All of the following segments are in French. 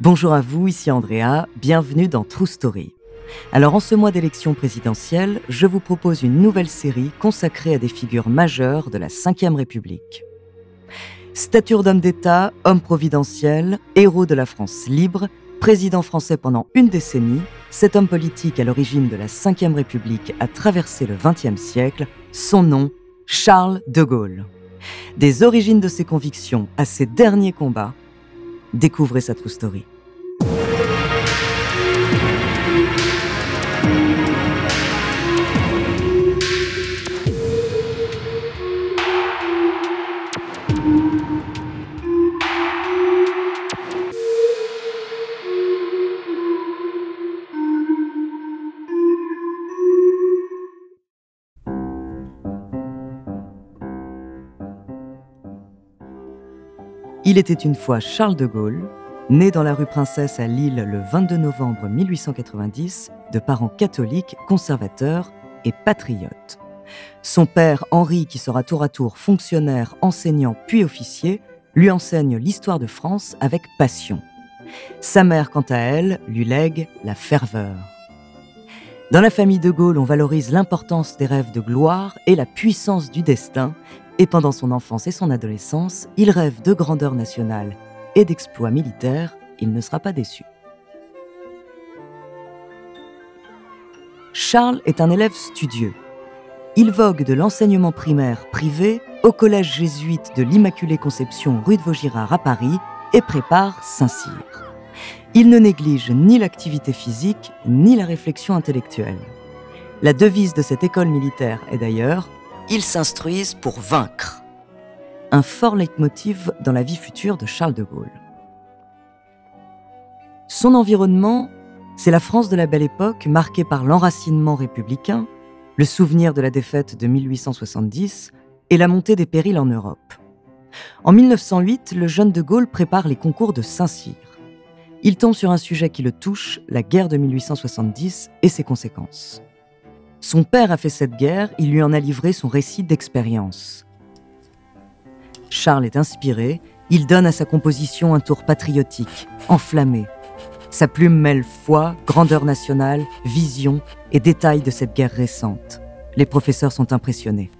Bonjour à vous, ici Andrea, bienvenue dans True Story. Alors en ce mois d'élection présidentielle, je vous propose une nouvelle série consacrée à des figures majeures de la Ve République. Stature d'homme d'État, homme providentiel, héros de la France libre, président français pendant une décennie, cet homme politique à l'origine de la Ve République a traversé le XXe siècle, son nom, Charles de Gaulle. Des origines de ses convictions à ses derniers combats, découvrez sa true story. Il était une fois Charles de Gaulle, né dans la rue Princesse à Lille le 22 novembre 1890, de parents catholiques, conservateurs et patriotes. Son père, Henri, qui sera tour à tour fonctionnaire, enseignant puis officier, lui enseigne l'histoire de France avec passion. Sa mère, quant à elle, lui lègue la ferveur. Dans la famille de Gaulle, on valorise l'importance des rêves de gloire et la puissance du destin, et pendant son enfance et son adolescence, il rêve de grandeur nationale et d'exploits militaires, il ne sera pas déçu. Charles est un élève studieux. Il vogue de l'enseignement primaire privé au collège jésuite de l'Immaculée Conception rue de Vaugirard à Paris et prépare Saint-Cyr. Il ne néglige ni l'activité physique ni la réflexion intellectuelle. La devise de cette école militaire est d'ailleurs ils s'instruisent pour vaincre. Un fort leitmotiv dans la vie future de Charles de Gaulle. Son environnement, c'est la France de la Belle Époque marquée par l'enracinement républicain, le souvenir de la défaite de 1870 et la montée des périls en Europe. En 1908, le jeune de Gaulle prépare les concours de Saint-Cyr. Il tombe sur un sujet qui le touche, la guerre de 1870 et ses conséquences. Son père a fait cette guerre, il lui en a livré son récit d'expérience. Charles est inspiré, il donne à sa composition un tour patriotique, enflammé. Sa plume mêle foi, grandeur nationale, vision et détails de cette guerre récente. Les professeurs sont impressionnés.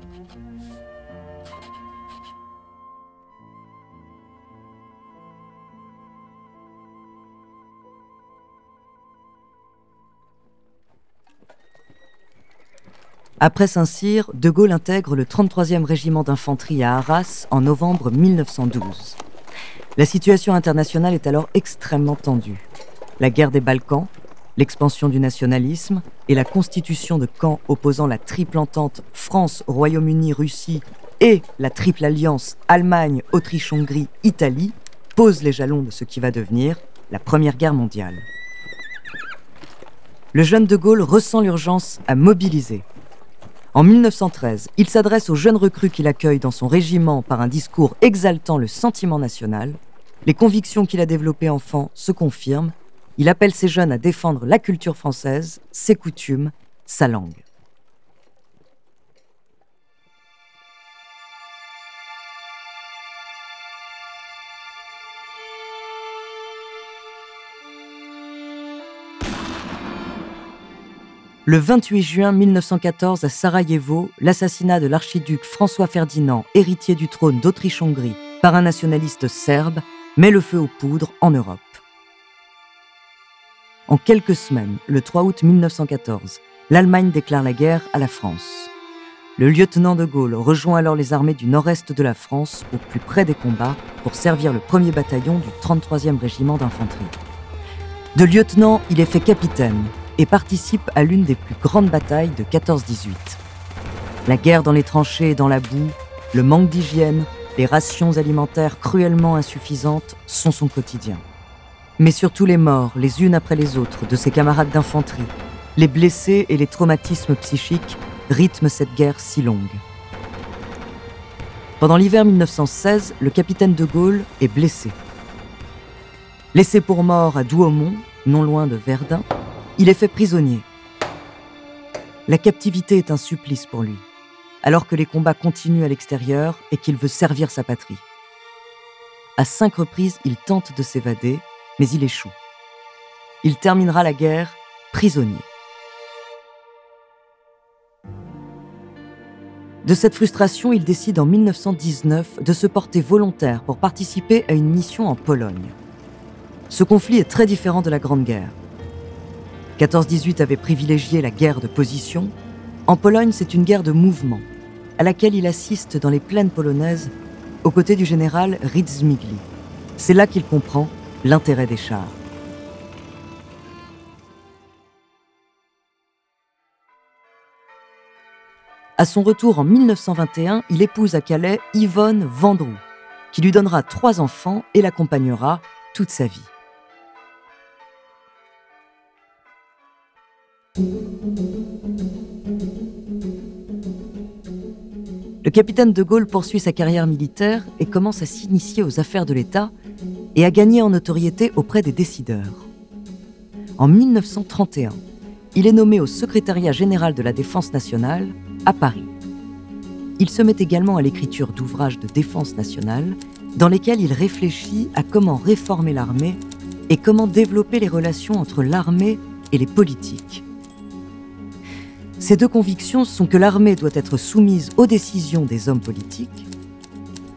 Après Saint-Cyr, De Gaulle intègre le 33e régiment d'infanterie à Arras en novembre 1912. La situation internationale est alors extrêmement tendue. La guerre des Balkans, l'expansion du nationalisme et la constitution de camps opposant la triple entente France, Royaume-Uni, Russie et la triple alliance Allemagne, Autriche-Hongrie, Italie posent les jalons de ce qui va devenir la Première Guerre mondiale. Le jeune de Gaulle ressent l'urgence à mobiliser en 1913, il s'adresse aux jeunes recrues qu'il accueille dans son régiment par un discours exaltant le sentiment national. Les convictions qu'il a développées enfant se confirment. Il appelle ces jeunes à défendre la culture française, ses coutumes, sa langue. Le 28 juin 1914 à Sarajevo, l'assassinat de l'archiduc François Ferdinand, héritier du trône d'Autriche-Hongrie, par un nationaliste serbe, met le feu aux poudres en Europe. En quelques semaines, le 3 août 1914, l'Allemagne déclare la guerre à la France. Le lieutenant de Gaulle rejoint alors les armées du nord-est de la France au plus près des combats pour servir le 1er bataillon du 33e régiment d'infanterie. De lieutenant, il est fait capitaine et participe à l'une des plus grandes batailles de 14-18. La guerre dans les tranchées et dans la boue, le manque d'hygiène, les rations alimentaires cruellement insuffisantes sont son quotidien. Mais surtout les morts, les unes après les autres, de ses camarades d'infanterie, les blessés et les traumatismes psychiques rythment cette guerre si longue. Pendant l'hiver 1916, le capitaine de Gaulle est blessé. Laissé pour mort à Douaumont, non loin de Verdun, il est fait prisonnier. La captivité est un supplice pour lui, alors que les combats continuent à l'extérieur et qu'il veut servir sa patrie. À cinq reprises, il tente de s'évader, mais il échoue. Il terminera la guerre prisonnier. De cette frustration, il décide en 1919 de se porter volontaire pour participer à une mission en Pologne. Ce conflit est très différent de la Grande Guerre. 14-18 avait privilégié la guerre de position. En Pologne, c'est une guerre de mouvement, à laquelle il assiste dans les plaines polonaises aux côtés du général Ritzmigli. C'est là qu'il comprend l'intérêt des chars. À son retour en 1921, il épouse à Calais Yvonne Vendroux, qui lui donnera trois enfants et l'accompagnera toute sa vie. Le capitaine de Gaulle poursuit sa carrière militaire et commence à s'initier aux affaires de l'État et à gagner en notoriété auprès des décideurs. En 1931, il est nommé au secrétariat général de la Défense nationale à Paris. Il se met également à l'écriture d'ouvrages de défense nationale dans lesquels il réfléchit à comment réformer l'armée et comment développer les relations entre l'armée et les politiques. Ces deux convictions sont que l'armée doit être soumise aux décisions des hommes politiques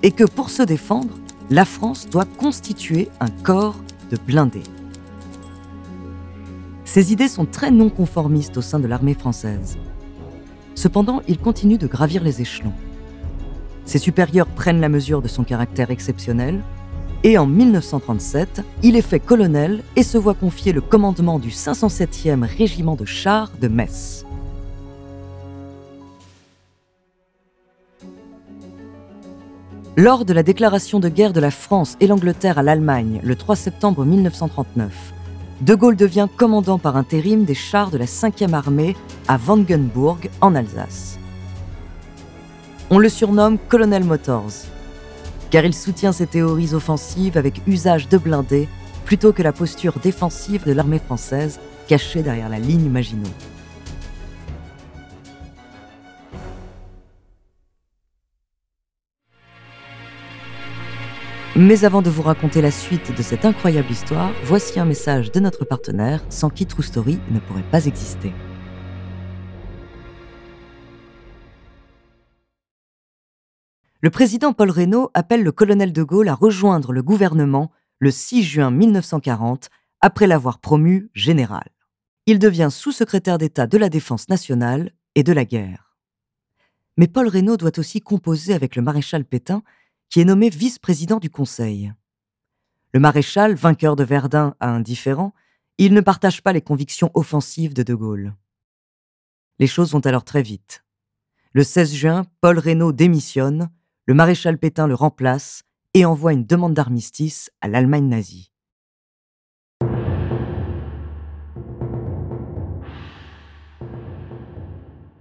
et que pour se défendre, la France doit constituer un corps de blindés. Ces idées sont très non conformistes au sein de l'armée française. Cependant, il continue de gravir les échelons. Ses supérieurs prennent la mesure de son caractère exceptionnel, et en 1937, il est fait colonel et se voit confier le commandement du 507e régiment de chars de Metz. Lors de la déclaration de guerre de la France et l'Angleterre à l'Allemagne le 3 septembre 1939, de Gaulle devient commandant par intérim des chars de la 5e armée à Wangenburg, en Alsace. On le surnomme Colonel Motors, car il soutient ses théories offensives avec usage de blindés plutôt que la posture défensive de l'armée française cachée derrière la ligne Maginot. Mais avant de vous raconter la suite de cette incroyable histoire, voici un message de notre partenaire sans qui True Story ne pourrait pas exister. Le président Paul Reynaud appelle le colonel de Gaulle à rejoindre le gouvernement le 6 juin 1940 après l'avoir promu général. Il devient sous-secrétaire d'État de la Défense nationale et de la guerre. Mais Paul Reynaud doit aussi composer avec le maréchal Pétain qui est nommé vice-président du Conseil. Le maréchal, vainqueur de Verdun à indifférent, il ne partage pas les convictions offensives de De Gaulle. Les choses vont alors très vite. Le 16 juin, Paul Reynaud démissionne, le maréchal Pétain le remplace et envoie une demande d'armistice à l'Allemagne nazie.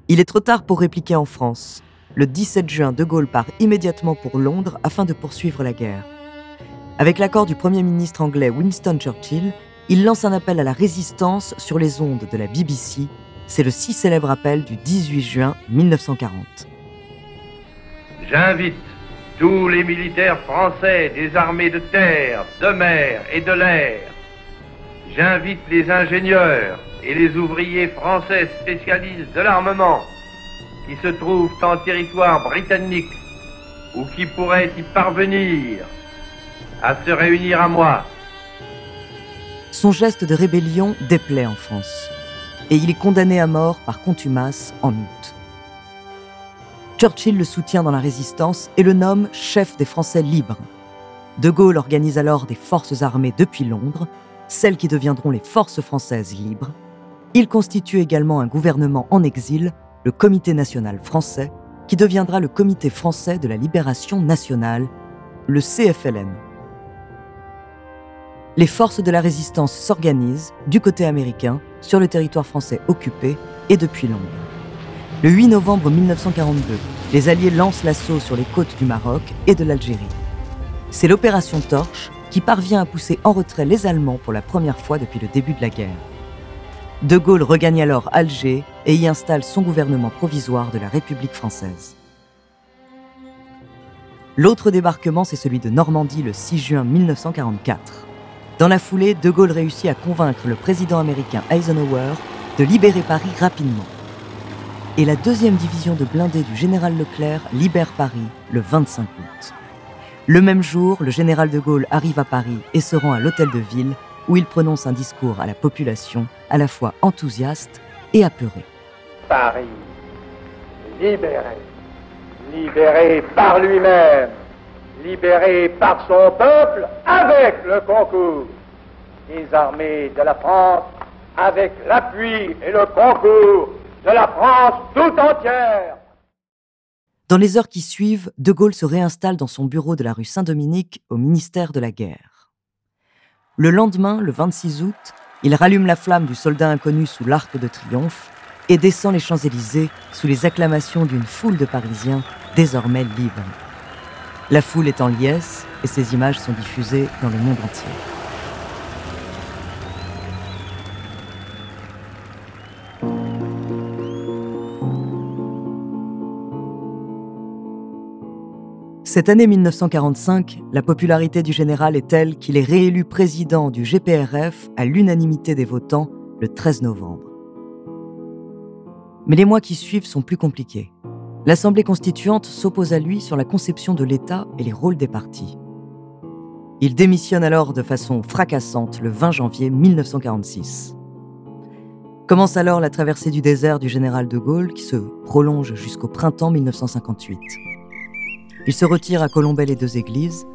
Il est trop tard pour répliquer en France. Le 17 juin, De Gaulle part immédiatement pour Londres afin de poursuivre la guerre. Avec l'accord du Premier ministre anglais Winston Churchill, il lance un appel à la résistance sur les ondes de la BBC. C'est le si célèbre appel du 18 juin 1940. J'invite tous les militaires français des armées de terre, de mer et de l'air. J'invite les ingénieurs et les ouvriers français spécialistes de l'armement qui se trouvent en territoire britannique ou qui pourraient y parvenir à se réunir à moi. Son geste de rébellion déplaît en France et il est condamné à mort par contumace en août. Churchill le soutient dans la résistance et le nomme chef des Français libres. De Gaulle organise alors des forces armées depuis Londres, celles qui deviendront les forces françaises libres, il constitue également un gouvernement en exil, le Comité national français, qui deviendra le Comité français de la libération nationale, le CFLN. Les forces de la résistance s'organisent, du côté américain, sur le territoire français occupé et depuis longtemps. Le 8 novembre 1942, les Alliés lancent l'assaut sur les côtes du Maroc et de l'Algérie. C'est l'opération Torche qui parvient à pousser en retrait les Allemands pour la première fois depuis le début de la guerre. De Gaulle regagne alors Alger et y installe son gouvernement provisoire de la République française. L'autre débarquement, c'est celui de Normandie le 6 juin 1944. Dans la foulée, De Gaulle réussit à convaincre le président américain Eisenhower de libérer Paris rapidement. Et la deuxième division de blindés du général Leclerc libère Paris le 25 août. Le même jour, le général de Gaulle arrive à Paris et se rend à l'hôtel de ville où il prononce un discours à la population à la fois enthousiaste et apeuré. Paris, libéré, libéré par lui-même, libéré par son peuple avec le concours des armées de la France, avec l'appui et le concours de la France tout entière. Dans les heures qui suivent, De Gaulle se réinstalle dans son bureau de la rue Saint-Dominique au ministère de la Guerre. Le lendemain, le 26 août, il rallume la flamme du soldat inconnu sous l'arc de triomphe et descend les Champs-Élysées sous les acclamations d'une foule de Parisiens désormais libres. La foule est en liesse et ces images sont diffusées dans le monde entier. Cette année 1945, la popularité du général est telle qu'il est réélu président du GPRF à l'unanimité des votants le 13 novembre. Mais les mois qui suivent sont plus compliqués. L'Assemblée constituante s'oppose à lui sur la conception de l'État et les rôles des partis. Il démissionne alors de façon fracassante le 20 janvier 1946. Commence alors la traversée du désert du général de Gaulle qui se prolonge jusqu'au printemps 1958. Il se retire à Colombey les deux églises,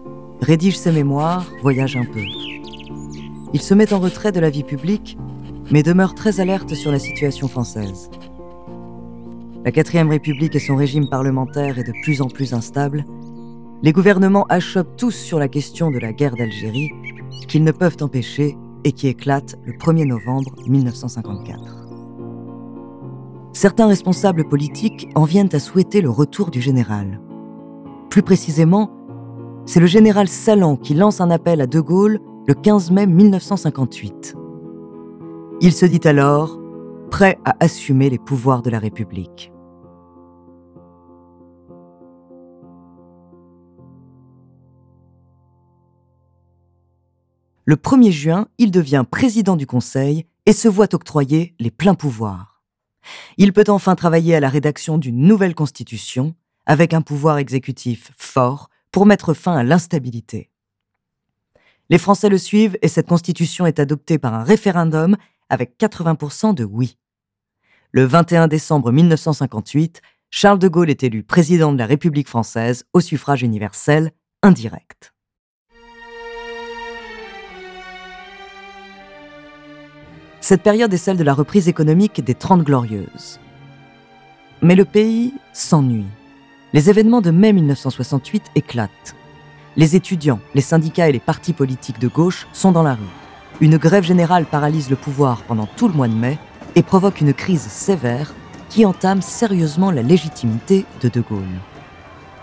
rédige ses mémoires, voyage un peu. Il se met en retrait de la vie publique, mais demeure très alerte sur la situation française. La quatrième République et son régime parlementaire est de plus en plus instable. Les gouvernements achoppent tous sur la question de la guerre d'Algérie, qu'ils ne peuvent empêcher et qui éclate le 1er novembre 1954. Certains responsables politiques en viennent à souhaiter le retour du général. Plus précisément, c'est le général Salan qui lance un appel à De Gaulle le 15 mai 1958. Il se dit alors prêt à assumer les pouvoirs de la République. Le 1er juin, il devient président du Conseil et se voit octroyer les pleins pouvoirs. Il peut enfin travailler à la rédaction d'une nouvelle constitution avec un pouvoir exécutif fort pour mettre fin à l'instabilité. Les Français le suivent et cette constitution est adoptée par un référendum avec 80% de oui. Le 21 décembre 1958, Charles de Gaulle est élu président de la République française au suffrage universel indirect. Cette période est celle de la reprise économique des Trente Glorieuses. Mais le pays s'ennuie les événements de mai 1968 éclatent. Les étudiants, les syndicats et les partis politiques de gauche sont dans la rue. Une grève générale paralyse le pouvoir pendant tout le mois de mai et provoque une crise sévère qui entame sérieusement la légitimité de De Gaulle.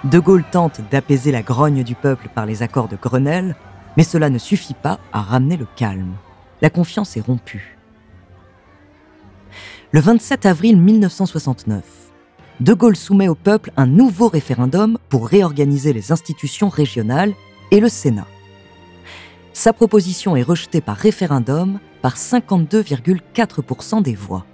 De Gaulle tente d'apaiser la grogne du peuple par les accords de Grenelle, mais cela ne suffit pas à ramener le calme. La confiance est rompue. Le 27 avril 1969, de Gaulle soumet au peuple un nouveau référendum pour réorganiser les institutions régionales et le Sénat. Sa proposition est rejetée par référendum par 52,4% des voix.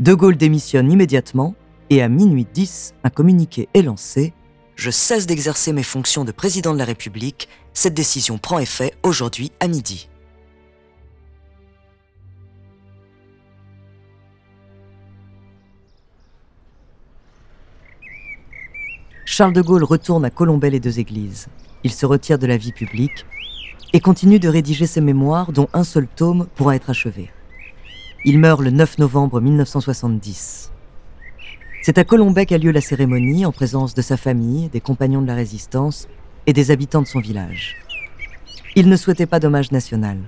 De Gaulle démissionne immédiatement et à minuit 10, un communiqué est lancé Je cesse d'exercer mes fonctions de président de la République. Cette décision prend effet aujourd'hui à midi. Charles de Gaulle retourne à Colombey les deux églises. Il se retire de la vie publique et continue de rédiger ses mémoires dont un seul tome pourra être achevé. Il meurt le 9 novembre 1970. C'est à Colombey qu'a lieu la cérémonie en présence de sa famille, des compagnons de la résistance et des habitants de son village. Il ne souhaitait pas d'hommage national.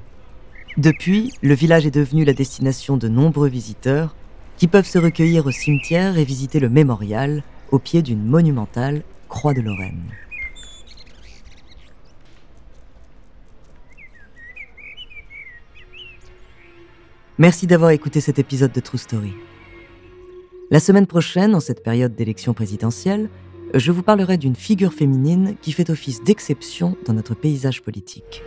Depuis, le village est devenu la destination de nombreux visiteurs qui peuvent se recueillir au cimetière et visiter le mémorial au pied d'une monumentale croix de Lorraine. Merci d'avoir écouté cet épisode de True Story. La semaine prochaine, en cette période d'élection présidentielle, je vous parlerai d'une figure féminine qui fait office d'exception dans notre paysage politique.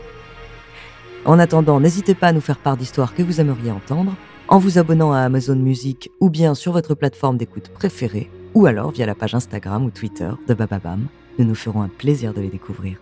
En attendant, n'hésitez pas à nous faire part d'histoires que vous aimeriez entendre en vous abonnant à Amazon Music ou bien sur votre plateforme d'écoute préférée ou alors via la page Instagram ou Twitter de Bababam. Nous nous ferons un plaisir de les découvrir.